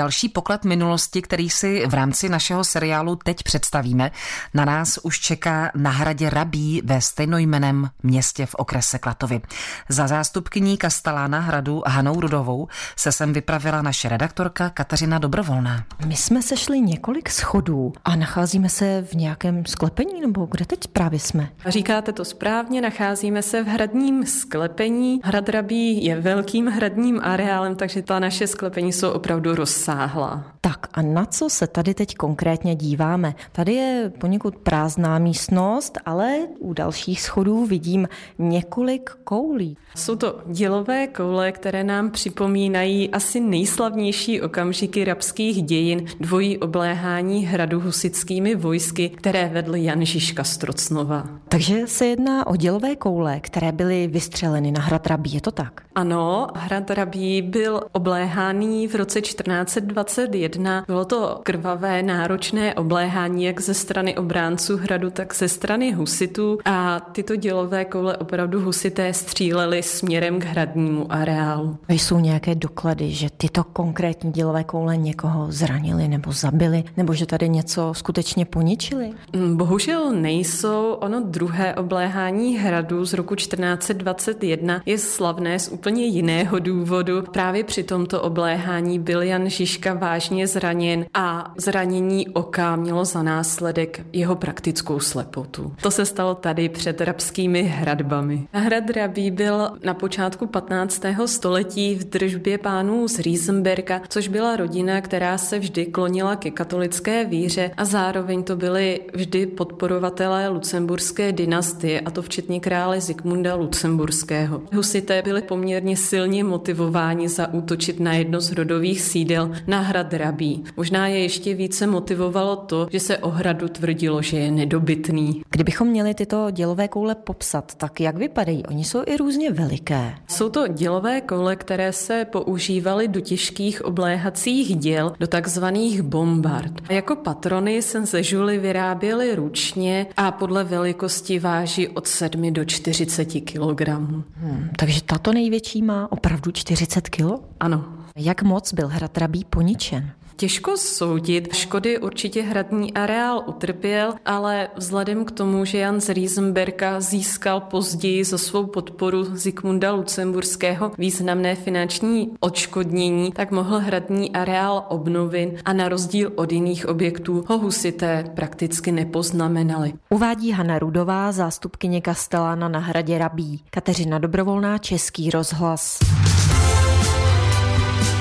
další poklad minulosti, který si v rámci našeho seriálu teď představíme, na nás už čeká na hradě Rabí ve stejnojmeném městě v okrese Klatovy. Za zástupkyní Kastalána hradu Hanou Rudovou se sem vypravila naše redaktorka Kateřina Dobrovolná. My jsme sešli několik schodů a nacházíme se v nějakém sklepení, nebo kde teď právě jsme? Říkáte to správně, nacházíme se v hradním sklepení. Hrad Rabí je velkým hradním areálem, takže ta naše sklepení jsou opravdu rozsáhlá. Tak a na co se tady teď konkrétně díváme? Tady je poněkud prázdná místnost, ale u dalších schodů vidím několik koulí. Jsou to dělové koule, které nám připomínají asi nejslavnější okamžiky rabských dějin dvojí obléhání hradu husickými vojsky, které vedl Jan Žižka Strocnova. Takže se jedná o dělové koule, které byly vystřeleny na hrad Rabí, je to tak? Ano, hrad Rabí byl obléhaný v roce 1421. Bylo to krvavé, náročné obléhání jak ze strany obránců hradu, tak ze strany husitů a tyto dělové koule opravdu husité střílely směrem k hradnímu areálu. Jsou nějaké doklady, že tyto konkrétní dělové koule někoho zranili nebo zabili, nebo že tady něco skutečně poničili? Mm, bohužel nejsou. Ono druhé obléhání hradu z roku 1421 je slavné z úplně jiného důvodu. Právě při tomto obléhání byl Jan Žižka vážně zraněn a zranění oka mělo za následek jeho praktickou slepotu. To se stalo tady před rabskými hradbami. Hrad Rabí byl na počátku 15. století v držbě pánů z Riesenberga, což byla rodina, která se vždy klonila ke katolické víře a zároveň to byli vždy podporovatelé lucemburské dynastie, a to včetně krále Zikmunda Lucemburského. Husité byli poměrně silně motivováni zaútočit na jedno z rodových sídel na hrad Rabí. Možná je ještě více motivovalo to, že se o hradu tvrdilo, že je nedobytný. Kdybychom měli tyto dělové koule popsat, tak jak vypadají? Oni jsou i různě veliké. Jsou to dělové koule, které se používaly do těžkých obléhacích děl, do takzvaných bombard. Jako patrony se ze žuly vyráběly ručně a podle velikosti váží od 7 do 40 kg. Hmm, takže tato největší má opravdu 40 kg? Ano. Jak moc byl hrad Rabí poničen? Těžko soudit. Škody určitě hradní areál utrpěl, ale vzhledem k tomu, že Jan z Riesenberga získal později za svou podporu Zikmunda Lucemburského významné finanční odškodnění, tak mohl hradní areál obnovit a na rozdíl od jiných objektů ho husité prakticky nepoznamenali. Uvádí Hana Rudová, zástupkyně Kastelána na hradě Rabí. Kateřina Dobrovolná, Český rozhlas.